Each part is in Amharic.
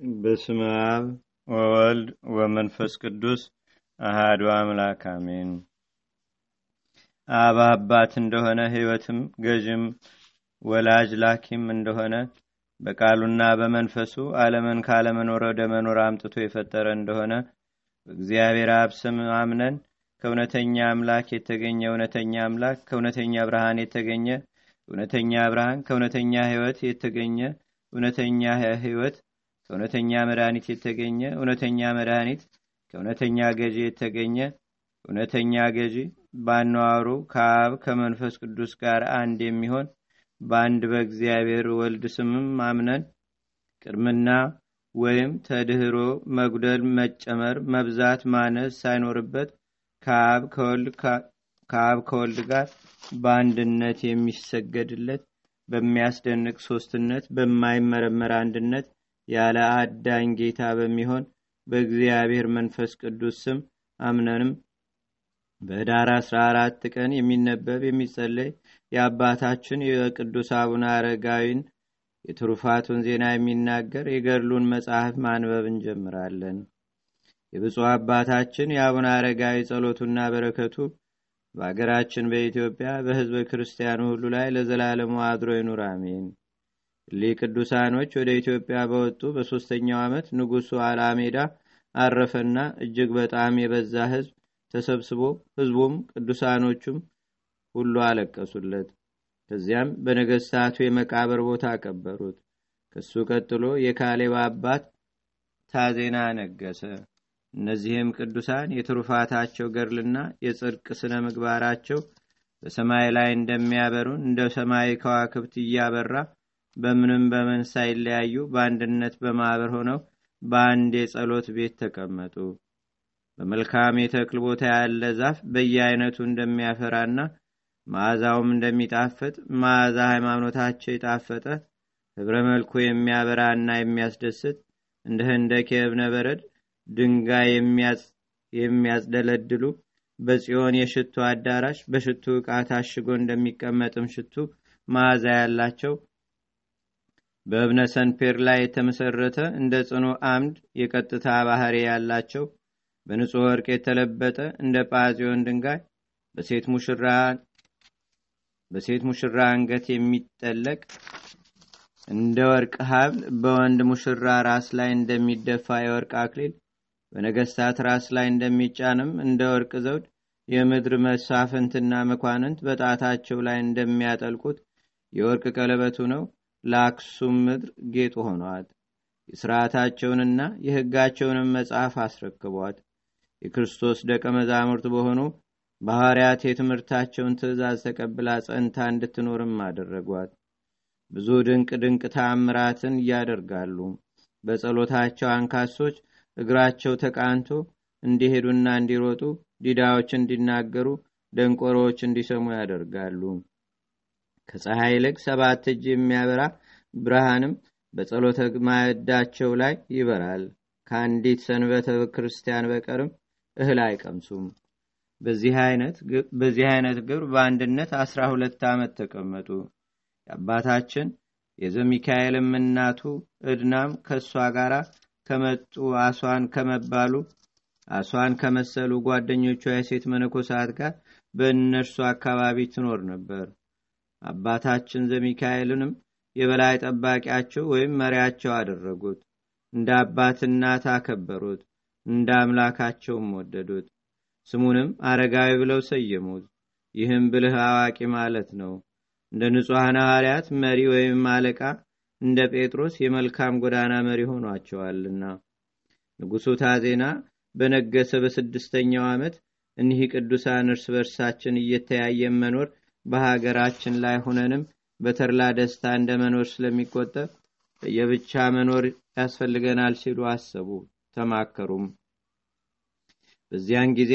በስመ አብ ወወልድ ወመንፈስ ቅዱስ አሃዱ አምላክ አሜን። አብ አባት እንደሆነ ሕይወትም ገዥም ወላጅ ላኪም እንደሆነ በቃሉና በመንፈሱ ዓለምን ካለመኖር ወደ መኖር አምጥቶ የፈጠረ እንደሆነ በእግዚአብሔር አብ ስም አምነን ከእውነተኛ አምላክ የተገኘ እውነተኛ አምላክ ከእውነተኛ ብርሃን የተገኘ እውነተኛ ብርሃን ከእውነተኛ ሕይወት የተገኘ እውነተኛ ሕይወት ከእውነተኛ መድኃኒት የተገኘ እውነተኛ መድኃኒት ከእውነተኛ ገዢ የተገኘ እውነተኛ ገዢ ባነዋሩ ከአብ ከመንፈስ ቅዱስ ጋር አንድ የሚሆን በአንድ በእግዚአብሔር ወልድ ስምም አምነን ቅድምና ወይም ተድህሮ መጉደል መጨመር መብዛት ማነስ ሳይኖርበት ከአብ ከወልድ ጋር በአንድነት የሚሰገድለት በሚያስደንቅ ሶስትነት በማይመረመር አንድነት ያለ አዳኝ ጌታ በሚሆን በእግዚአብሔር መንፈስ ቅዱስ ስም አምነንም በዳር 14 ቀን የሚነበብ የሚጸለይ የአባታችን የቅዱስ አቡነ አረጋዊን የትሩፋቱን ዜና የሚናገር የገድሉን መጽሐፍ ማንበብ እንጀምራለን። የብፁዕ አባታችን የአቡነ አረጋዊ ጸሎቱና በረከቱ በአገራችን በኢትዮጵያ በሕዝበ ክርስቲያኑ ሁሉ ላይ ለዘላለሙ አድሮ ይኑር፣ አሜን። እሊህ ቅዱሳኖች ወደ ኢትዮጵያ በወጡ በሦስተኛው ዓመት ንጉሡ አላሜዳ አረፈና እጅግ በጣም የበዛ ሕዝብ ተሰብስቦ ሕዝቡም ቅዱሳኖቹም ሁሉ አለቀሱለት። ከዚያም በነገሥታቱ የመቃብር ቦታ ቀበሩት። ከሱ ቀጥሎ የካሌብ አባት ታዜና ነገሰ። እነዚህም ቅዱሳን የትሩፋታቸው ገድልና የጽድቅ ስነ ምግባራቸው በሰማይ ላይ እንደሚያበሩን እንደ ሰማይ ከዋክብት እያበራ በምንም በምን ሳይለያዩ በአንድነት በማህበር ሆነው በአንድ የጸሎት ቤት ተቀመጡ። በመልካም የተክል ቦታ ያለ ዛፍ በየአይነቱ እንደሚያፈራና መዓዛውም እንደሚጣፍጥ መዓዛ ሃይማኖታቸው የጣፈጠ ህብረ መልኩ የሚያበራና የሚያስደስት እንደ ህንደክ የእብነ በረድ ድንጋይ የሚያስደለድሉ በጽዮን የሽቱ አዳራሽ በሽቱ ዕቃ ታሽጎ እንደሚቀመጥም ሽቱ መዓዛ ያላቸው በእብነ ሰንፔር ላይ የተመሰረተ እንደ ጽኑ አምድ የቀጥታ ባህሪ ያላቸው በንጹሕ ወርቅ የተለበጠ እንደ ጳዚዮን ድንጋይ በሴት ሙሽራ አንገት የሚጠለቅ እንደ ወርቅ ሀብል በወንድ ሙሽራ ራስ ላይ እንደሚደፋ የወርቅ አክሊል በነገስታት ራስ ላይ እንደሚጫንም እንደ ወርቅ ዘውድ የምድር መሳፍንትና መኳንንት በጣታቸው ላይ እንደሚያጠልቁት የወርቅ ቀለበቱ ነው ለአክሱም ምድር ጌጡ ሆኗት። የሥርዓታቸውንና የሕጋቸውንም መጽሐፍ አስረክቧት። የክርስቶስ ደቀ መዛሙርት በሆኑ በሐዋርያት የትምህርታቸውን ትእዛዝ ተቀብላ ጸንታ እንድትኖርም አደረጓት። ብዙ ድንቅ ድንቅ ታምራትን እያደርጋሉ። በጸሎታቸው አንካሶች እግራቸው ተቃንቶ እንዲሄዱና እንዲሮጡ፣ ዲዳዎች እንዲናገሩ፣ ደንቆሮዎች እንዲሰሙ ያደርጋሉ። ከፀሐይ ይልቅ ሰባት እጅ የሚያበራ ብርሃንም በጸሎተ ማዕዳቸው ላይ ይበራል። ከአንዲት ሰንበተ ክርስቲያን በቀርም እህል አይቀምሱም። በዚህ አይነት ግብር በአንድነት አስራ ሁለት ዓመት ተቀመጡ። የአባታችን የዘሚካኤልም እናቱ እድናም ከእሷ ጋር ከመጡ አሷን ከመባሉ አሷን ከመሰሉ ጓደኞቿ የሴት መነኮሳት ጋር በእነርሱ አካባቢ ትኖር ነበር። አባታችን ዘሚካኤልንም የበላይ ጠባቂያቸው ወይም መሪያቸው አደረጉት። እንደ አባት እናት አከበሩት፣ እንደ አምላካቸውም ወደዱት። ስሙንም አረጋዊ ብለው ሰየሙት። ይህም ብልህ አዋቂ ማለት ነው። እንደ ንጹሐን ሐዋርያት መሪ ወይም አለቃ፣ እንደ ጴጥሮስ የመልካም ጎዳና መሪ ሆኗቸዋልና። ንጉሡ ታዜና በነገሰ በስድስተኛው ዓመት እኒህ ቅዱሳን እርስ በርሳችን እየተያየን መኖር በሀገራችን ላይ ሁነንም በተርላ ደስታ እንደ መኖር ስለሚቆጠር የብቻ መኖር ያስፈልገናል ሲሉ አሰቡ፣ ተማከሩም። በዚያን ጊዜ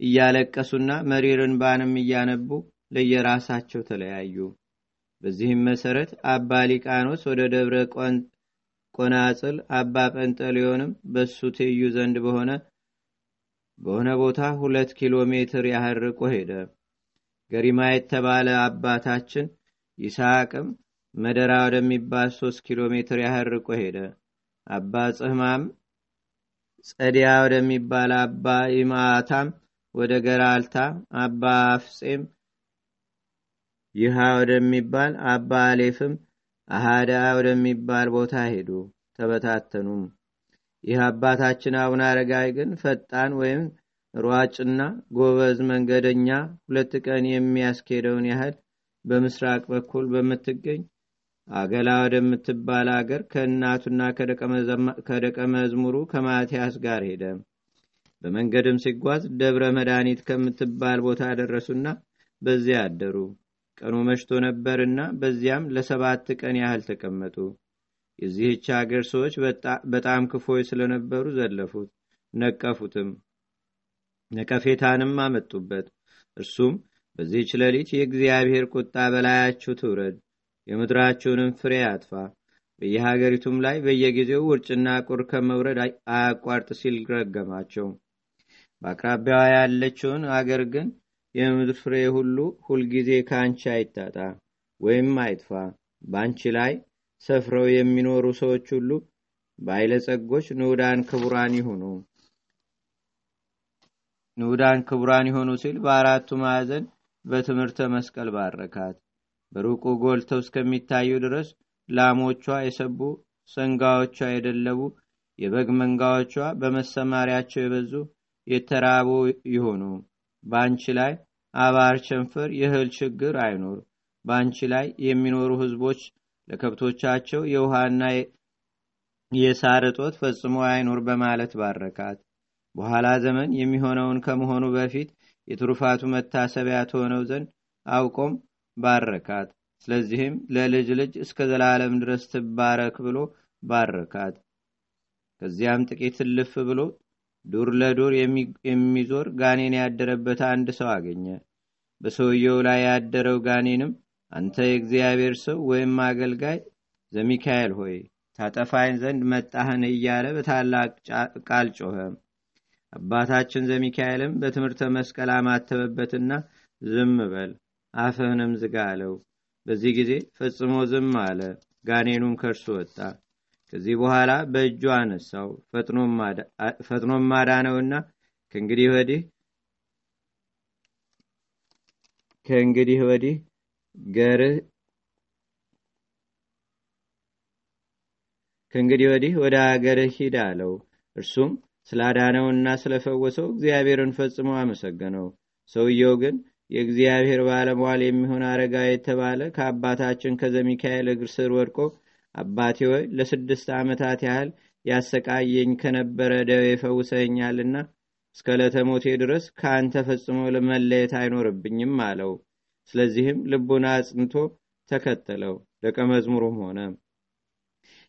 እያለቀሱና መሪርን ባንም እያነቡ ለየራሳቸው ተለያዩ። በዚህም መሰረት አባ ሊቃኖስ ወደ ደብረ ቆናጽል፣ አባ ጰንጠሊዮንም በሱ ትይዩ ዘንድ በሆነ በሆነ ቦታ ሁለት ኪሎ ሜትር ያህል ርቆ ሄደ። ገሪማ የተባለ አባታችን ይስሐቅም መደራ ወደሚባል ሶስት ኪሎ ሜትር ያህል ርቆ ሄደ። አባ ጽህማም ጸዲያ ወደሚባል አባ ይማታም ወደ ገራልታ አባ አፍጼም ይሃ ወደሚባል አባ አሌፍም አሃዳ ወደሚባል ቦታ ሄዱ ተበታተኑም ይህ አባታችን አቡነ አረጋዊ ግን ፈጣን ወይም ሯጭና ጎበዝ መንገደኛ ሁለት ቀን የሚያስኬደውን ያህል በምስራቅ በኩል በምትገኝ አገላ ወደምትባል አገር ከእናቱና ከደቀ መዝሙሩ ከማቲያስ ጋር ሄደ። በመንገድም ሲጓዝ ደብረ መድኃኒት ከምትባል ቦታ ደረሱና በዚያ አደሩ። ቀኑ መሽቶ ነበርና በዚያም ለሰባት ቀን ያህል ተቀመጡ። የዚህች አገር ሰዎች በጣም ክፎች ስለነበሩ ዘለፉት ነቀፉትም ነቀፌታንም አመጡበት። እርሱም በዚህች ሌሊት የእግዚአብሔር ቁጣ በላያችሁ ትውረድ የምድራችሁንም ፍሬ አጥፋ በየሀገሪቱም ላይ በየጊዜው ውርጭና ቁር ከመውረድ አያቋርጥ ሲል ረገማቸው። በአቅራቢያዋ ያለችውን አገር ግን የምድር ፍሬ ሁሉ ሁልጊዜ ከአንቺ አይታጣ ወይም አይጥፋ። በአንቺ ላይ ሰፍረው የሚኖሩ ሰዎች ሁሉ ባይለጸጎች ንዑዳን ክቡራን ይሁኑ ንዑዳን ክቡራን ይሆኑ ሲል በአራቱ ማዕዘን በትምህርተ መስቀል ባረካት። በሩቁ ጎልተው እስከሚታዩ ድረስ ላሞቿ የሰቡ ሰንጋዎቿ የደለቡ የበግ መንጋዎቿ በመሰማሪያቸው የበዙ የተራቡ ይሆኑ። በአንቺ ላይ አባር ቸንፈር የእህል ችግር አይኖር። በአንቺ ላይ የሚኖሩ ህዝቦች ለከብቶቻቸው የውሃና የሳር እጦት ፈጽሞ አይኖር በማለት ባረካት በኋላ ዘመን የሚሆነውን ከመሆኑ በፊት የትሩፋቱ መታሰቢያ ትሆነው ዘንድ አውቆም ባረካት። ስለዚህም ለልጅ ልጅ እስከ ዘላለም ድረስ ትባረክ ብሎ ባረካት። ከዚያም ጥቂት እልፍ ብሎ ዱር ለዱር የሚዞር ጋኔን ያደረበት አንድ ሰው አገኘ። በሰውየው ላይ ያደረው ጋኔንም አንተ የእግዚአብሔር ሰው ወይም አገልጋይ ዘሚካኤል ሆይ ታጠፋኝ ዘንድ መጣህን? እያለ በታላቅ ቃል ጮኸ አባታችን ዘሚካኤልም በትምህርተ መስቀል አማተበበትና ዝም በል አፍህንም ዝጋ አለው። በዚህ ጊዜ ፈጽሞ ዝም አለ ጋኔኑም ከእርሱ ወጣ። ከዚህ በኋላ በእጁ አነሳው ፈጥኖም ማዳነውና ከእንግዲህ ወዲህ ከእንግዲህ ወዲህ ገርህ ከእንግዲህ ወዲህ ወደ አገርህ ሂድ አለው። እርሱም ስላዳነውና ስለፈወሰው እግዚአብሔርን ፈጽሞ አመሰገነው። ሰውየው ግን የእግዚአብሔር ባለሟል የሚሆን አረጋ የተባለ ከአባታችን ከዘሚካኤል እግር ስር ወድቆ አባቴ ወይ ለስድስት ዓመታት ያህል ያሰቃየኝ ከነበረ ደዌ ፈውሰኛልና እስከ ለተሞቴ ድረስ ከአንተ ፈጽሞ ለመለየት አይኖርብኝም አለው። ስለዚህም ልቡን አጽንቶ ተከተለው ደቀ መዝሙሩም ሆነ።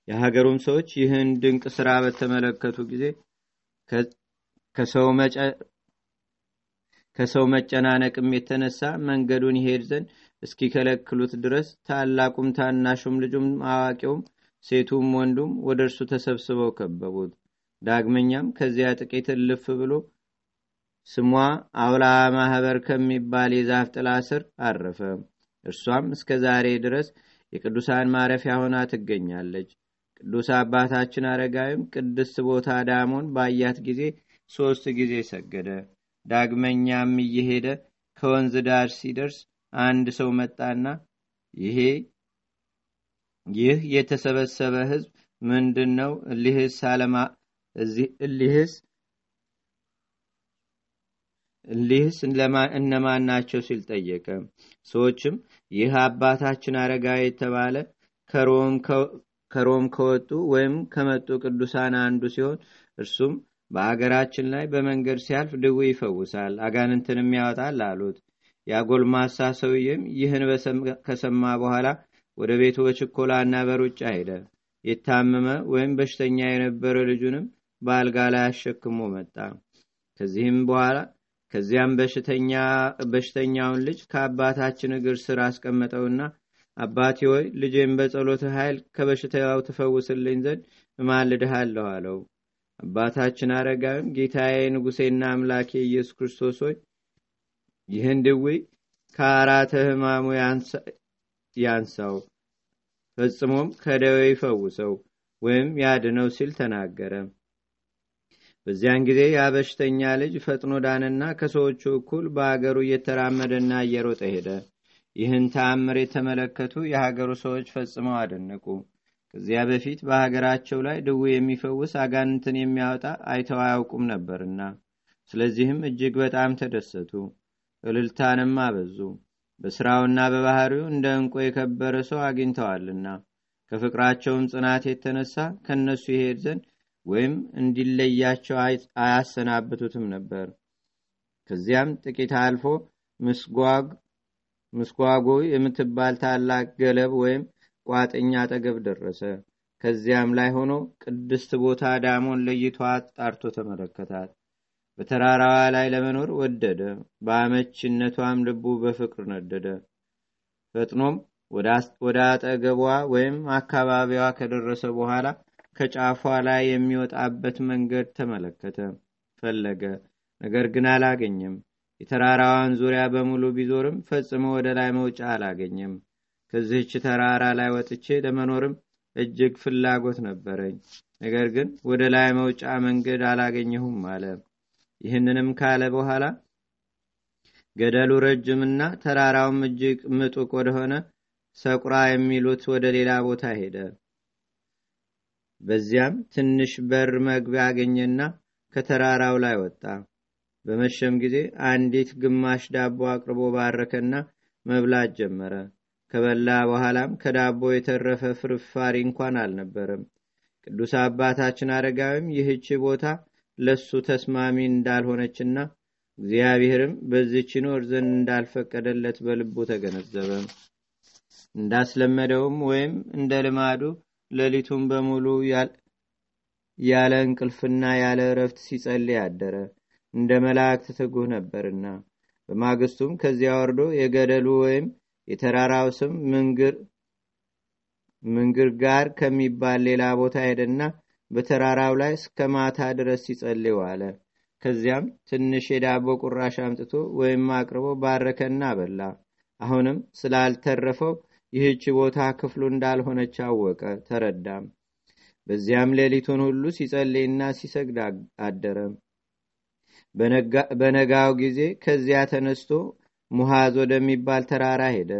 የሀገሩም ሰዎች ይህን ድንቅ ስራ በተመለከቱ ጊዜ ከሰው መጨናነቅም የተነሳ መንገዱን ይሄድ ዘንድ እስኪከለክሉት ድረስ ታላቁም ታናሹም ልጁም አዋቂውም ሴቱም ወንዱም ወደ እርሱ ተሰብስበው ከበቡት። ዳግመኛም ከዚያ ጥቂት እልፍ ብሎ ስሟ አውላ ማህበር ከሚባል የዛፍ ጥላ ስር አረፈ። እርሷም እስከ ዛሬ ድረስ የቅዱሳን ማረፊያ ሆና ትገኛለች ቅዱስ አባታችን አረጋዊም ቅድስት ቦታ ዳሞን ባያት ጊዜ ሶስት ጊዜ ሰገደ። ዳግመኛም እየሄደ ከወንዝ ዳር ሲደርስ አንድ ሰው መጣና ይሄ ይህ የተሰበሰበ ህዝብ ምንድን ነው እሊህስ አለማ እሊህስ እሊህስ እነማን ናቸው? ሲል ጠየቀ። ሰዎችም ይህ አባታችን አረጋዊ የተባለ ከሮም ከወጡ ወይም ከመጡ ቅዱሳን አንዱ ሲሆን እርሱም በአገራችን ላይ በመንገድ ሲያልፍ ድዊ ይፈውሳል አጋንንትንም ያወጣል አሉት። ያጎልማሳ ሰውዬም ይህን ከሰማ በኋላ ወደ ቤቱ በችኮላና በሩጫ ሄደ። የታመመ ወይም በሽተኛ የነበረ ልጁንም በአልጋ ላይ አሸክሞ መጣ። ከዚህም በኋላ ከዚያም በሽተኛውን ልጅ ከአባታችን እግር ስር አስቀመጠውና አባቴ ሆይ ልጄን በጸሎት ኃይል ከበሽታው ትፈውስልኝ ዘንድ እማልድሃለሁ አለው አባታችን አረጋዊም ጌታዬ ንጉሴና አምላኬ ኢየሱስ ክርስቶስ ሆይ ይህን ድዊ ከአራተ ህማሙ ያንሳው ፈጽሞም ከደዌ ይፈውሰው ወይም ያድነው ሲል ተናገረ። በዚያን ጊዜ የበሽተኛ ልጅ ፈጥኖ ዳንና ከሰዎቹ እኩል በአገሩ እየተራመደና እየሮጠ ሄደ። ይህን ተአምር የተመለከቱ የሀገሩ ሰዎች ፈጽመው አደነቁ። ከዚያ በፊት በሀገራቸው ላይ ድዌ የሚፈውስ አጋንንትን የሚያወጣ አይተው አያውቁም ነበርና፣ ስለዚህም እጅግ በጣም ተደሰቱ፣ እልልታንም አበዙ። በሥራውና በባህሪው እንደ ዕንቁ የከበረ ሰው አግኝተዋልና ከፍቅራቸውም ጽናት የተነሳ ከእነሱ ይሄድ ዘንድ ወይም እንዲለያቸው አያሰናብቱትም ነበር። ከዚያም ጥቂት አልፎ ምስጓጎ የምትባል ታላቅ ገለብ ወይም ቋጥኛ አጠገብ ደረሰ። ከዚያም ላይ ሆኖ ቅድስት ቦታ ዳሞን ለይቶ አጣርቶ ተመለከታት። በተራራዋ ላይ ለመኖር ወደደ። በአመችነቷም ልቡ በፍቅር ነደደ። ፈጥኖም ወደ አጠገቧ ወይም አካባቢዋ ከደረሰ በኋላ ከጫፏ ላይ የሚወጣበት መንገድ ተመለከተ፣ ፈለገ። ነገር ግን አላገኘም። የተራራዋን ዙሪያ በሙሉ ቢዞርም ፈጽሞ ወደ ላይ መውጫ አላገኘም። ከዚህች ተራራ ላይ ወጥቼ ለመኖርም እጅግ ፍላጎት ነበረኝ። ነገር ግን ወደ ላይ መውጫ መንገድ አላገኘሁም አለ። ይህንንም ካለ በኋላ ገደሉ ረጅምና ተራራውም እጅግ ምጡቅ ወደሆነ ሰቁራ የሚሉት ወደ ሌላ ቦታ ሄደ። በዚያም ትንሽ በር መግቢያ አገኘና ከተራራው ላይ ወጣ። በመሸም ጊዜ አንዲት ግማሽ ዳቦ አቅርቦ ባረከና መብላት ጀመረ። ከበላ በኋላም ከዳቦ የተረፈ ፍርፋሪ እንኳን አልነበረም። ቅዱስ አባታችን አረጋዊም ይህች ቦታ ለሱ ተስማሚ እንዳልሆነችና እግዚአብሔርም በዚች ይኖር ዘንድ እንዳልፈቀደለት በልቡ ተገነዘበ። እንዳስለመደውም ወይም እንደ ልማዱ ሌሊቱን በሙሉ ያለ እንቅልፍና ያለ እረፍት ሲጸልይ አደረ። እንደ መላእክት ትጉህ ነበርና። በማግስቱም ከዚያ ወርዶ የገደሉ ወይም የተራራው ስም ምንግር ጋር ከሚባል ሌላ ቦታ ሄደና በተራራው ላይ እስከ ማታ ድረስ ሲጸልይ ዋለ። ከዚያም ትንሽ የዳቦ ቁራሽ አምጥቶ ወይም አቅርቦ ባረከና በላ። አሁንም ስላልተረፈው ይህች ቦታ ክፍሉ እንዳልሆነች አወቀ፣ ተረዳም። በዚያም ሌሊቱን ሁሉ ሲጸልይና ሲሰግድ አደረ። በነጋው ጊዜ ከዚያ ተነስቶ ሙሃዝ ወደሚባል ተራራ ሄደ።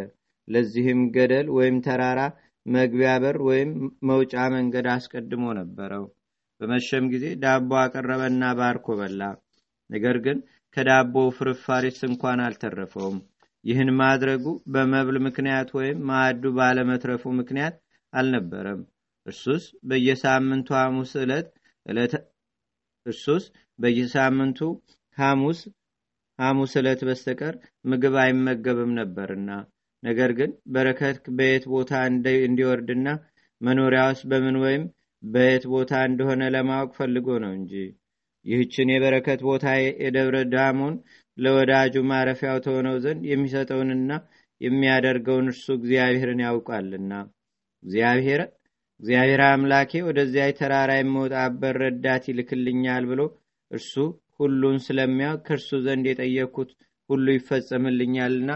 ለዚህም ገደል ወይም ተራራ መግቢያ በር ወይም መውጫ መንገድ አስቀድሞ ነበረው። በመሸም ጊዜ ዳቦ አቀረበና ባርኮ በላ። ነገር ግን ከዳቦው ፍርፋሪስ እንኳን አልተረፈውም። ይህን ማድረጉ በመብል ምክንያት ወይም ማዕዱ ባለመትረፉ ምክንያት አልነበረም። እርሱስ በየሳምንቱ ሐሙስ ዕለት እርሱስ በየሳምንቱ ሐሙስ ሐሙስ ዕለት በስተቀር ምግብ አይመገብም ነበርና። ነገር ግን በረከት በየት ቦታ እንዲወርድና መኖሪያውስ በምን ወይም በየት ቦታ እንደሆነ ለማወቅ ፈልጎ ነው እንጂ። ይህችን የበረከት ቦታ የደብረ ዳሞን ለወዳጁ ማረፊያው ተሆነው ዘንድ የሚሰጠውንና የሚያደርገውን እርሱ እግዚአብሔርን ያውቃልና። እግዚአብሔር እግዚአብሔር አምላኬ ወደዚያ ተራራ የመውጣበት ረዳት ይልክልኛል ብሎ እርሱ ሁሉን ስለሚያውቅ ከእርሱ ዘንድ የጠየቅኩት ሁሉ ይፈጸምልኛልና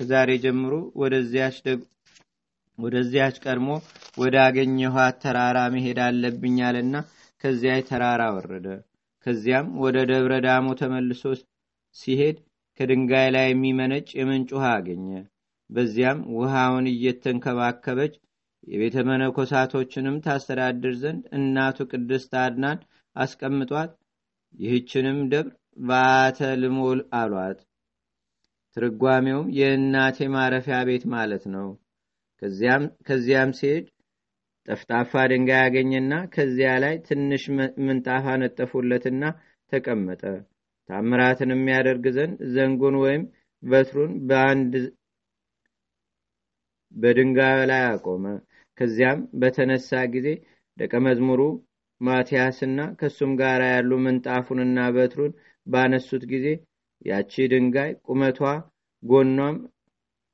ከዛሬ ጀምሮ ወደዚያች ቀድሞ ወደ አገኘኋት ተራራ መሄድ አለብኛልና ከዚያ ተራራ ወረደ። ከዚያም ወደ ደብረ ዳሞ ተመልሶ ሲሄድ ከድንጋይ ላይ የሚመነጭ የምንጭ ውሃ አገኘ። በዚያም ውሃውን እየተንከባከበች የቤተ መነኮሳቶችንም ታስተዳድር ዘንድ እናቱ ቅድስት አድናን አስቀምጧት ይህችንም ደብር በአተ ልሞል አሏት። ትርጓሜውም የእናቴ ማረፊያ ቤት ማለት ነው። ከዚያም ሲሄድ ጠፍጣፋ ድንጋይ ያገኘና ከዚያ ላይ ትንሽ ምንጣፍ አነጠፉለትና ተቀመጠ። ታምራትን የሚያደርግ ዘንድ ዘንጉን ወይም በትሩን በአንድ በድንጋዩ ላይ አቆመ። ከዚያም በተነሳ ጊዜ ደቀ መዝሙሩ ማቲያስና ከእሱም ጋር ያሉ ምንጣፉንና በትሩን ባነሱት ጊዜ ያቺ ድንጋይ ቁመቷ ጎኗም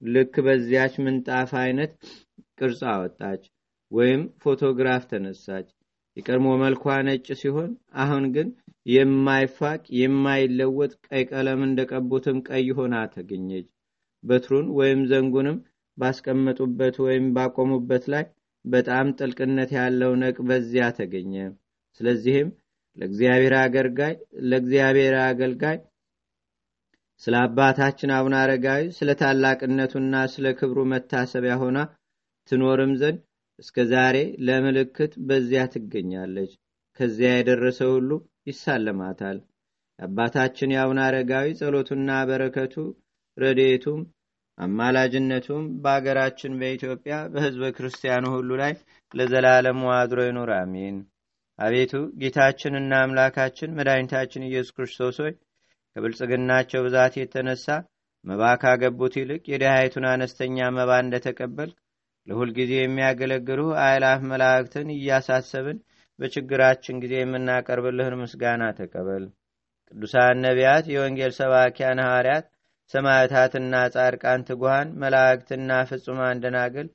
ልክ በዚያች ምንጣፍ አይነት ቅርጽ አወጣች ወይም ፎቶግራፍ ተነሳች። የቀድሞ መልኳ ነጭ ሲሆን አሁን ግን የማይፋቅ የማይለወጥ ቀይ ቀለም እንደቀቡትም ቀይ ሆና ተገኘች። በትሩን ወይም ዘንጉንም ባስቀመጡበት ወይም ባቆሙበት ላይ በጣም ጥልቅነት ያለው ነቅ በዚያ ተገኘ። ስለዚህም ለእግዚአብሔር አገልጋይ ስለ አባታችን አቡነ አረጋዊ ስለ ታላቅነቱና ስለ ክብሩ መታሰቢያ ሆና ትኖርም ዘንድ እስከ ዛሬ ለምልክት በዚያ ትገኛለች። ከዚያ የደረሰ ሁሉ ይሳለማታል። የአባታችን የአቡነ አረጋዊ ጸሎቱና በረከቱ ረድኤቱም አማላጅነቱም በአገራችን በኢትዮጵያ በህዝበ ክርስቲያኑ ሁሉ ላይ ለዘላለሙ አድሮ ይኑር አሜን። አቤቱ ጌታችንና አምላካችን መድኃኒታችን ኢየሱስ ክርስቶስ ሆይ ከብልጽግናቸው ብዛት የተነሳ መባ ካገቡት ይልቅ የድሃይቱን አነስተኛ መባ እንደተቀበል ለሁል ጊዜ የሚያገለግሉ አእላፍ መላእክትን እያሳሰብን በችግራችን ጊዜ የምናቀርብልህን ምስጋና ተቀበል። ቅዱሳን ነቢያት የወንጌል ሰባኪያን ሐዋርያት ሰማዕታትና ጻድቃን ትጉሃን መላእክትና ፍጹማን ደናግል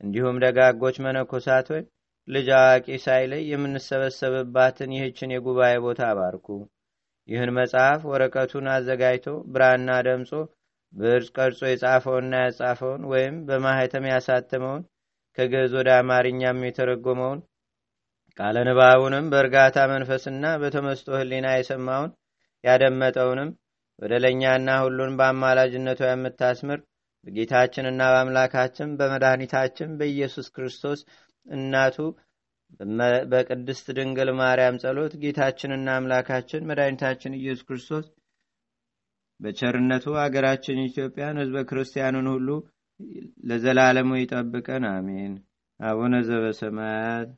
እንዲሁም ደጋጎች መነኮሳት ሆይ ልጅ አዋቂ ሳይለይ የምንሰበሰብባትን ይህችን የጉባኤ ቦታ አባርኩ። ይህን መጽሐፍ ወረቀቱን አዘጋጅቶ ብራና ደምጾ ብዕር ቀርጾ የጻፈውና ያጻፈውን ወይም በማህተም ያሳተመውን ከግዕዝ ወደ አማርኛም የተረጎመውን ቃለ ንባቡንም በእርጋታ መንፈስና በተመስጦ ህሊና የሰማውን ያደመጠውንም በደለኛና ሁሉን በአማላጅነቷ የምታስምር በጌታችንና በአምላካችን በመድኃኒታችን በኢየሱስ ክርስቶስ እናቱ በቅድስት ድንግል ማርያም ጸሎት ጌታችንና አምላካችን መድኃኒታችን ኢየሱስ ክርስቶስ በቸርነቱ አገራችን ኢትዮጵያን ህዝበ ክርስቲያኑን ሁሉ ለዘላለሙ ይጠብቀን። አሜን። አቡነ ዘበሰማያት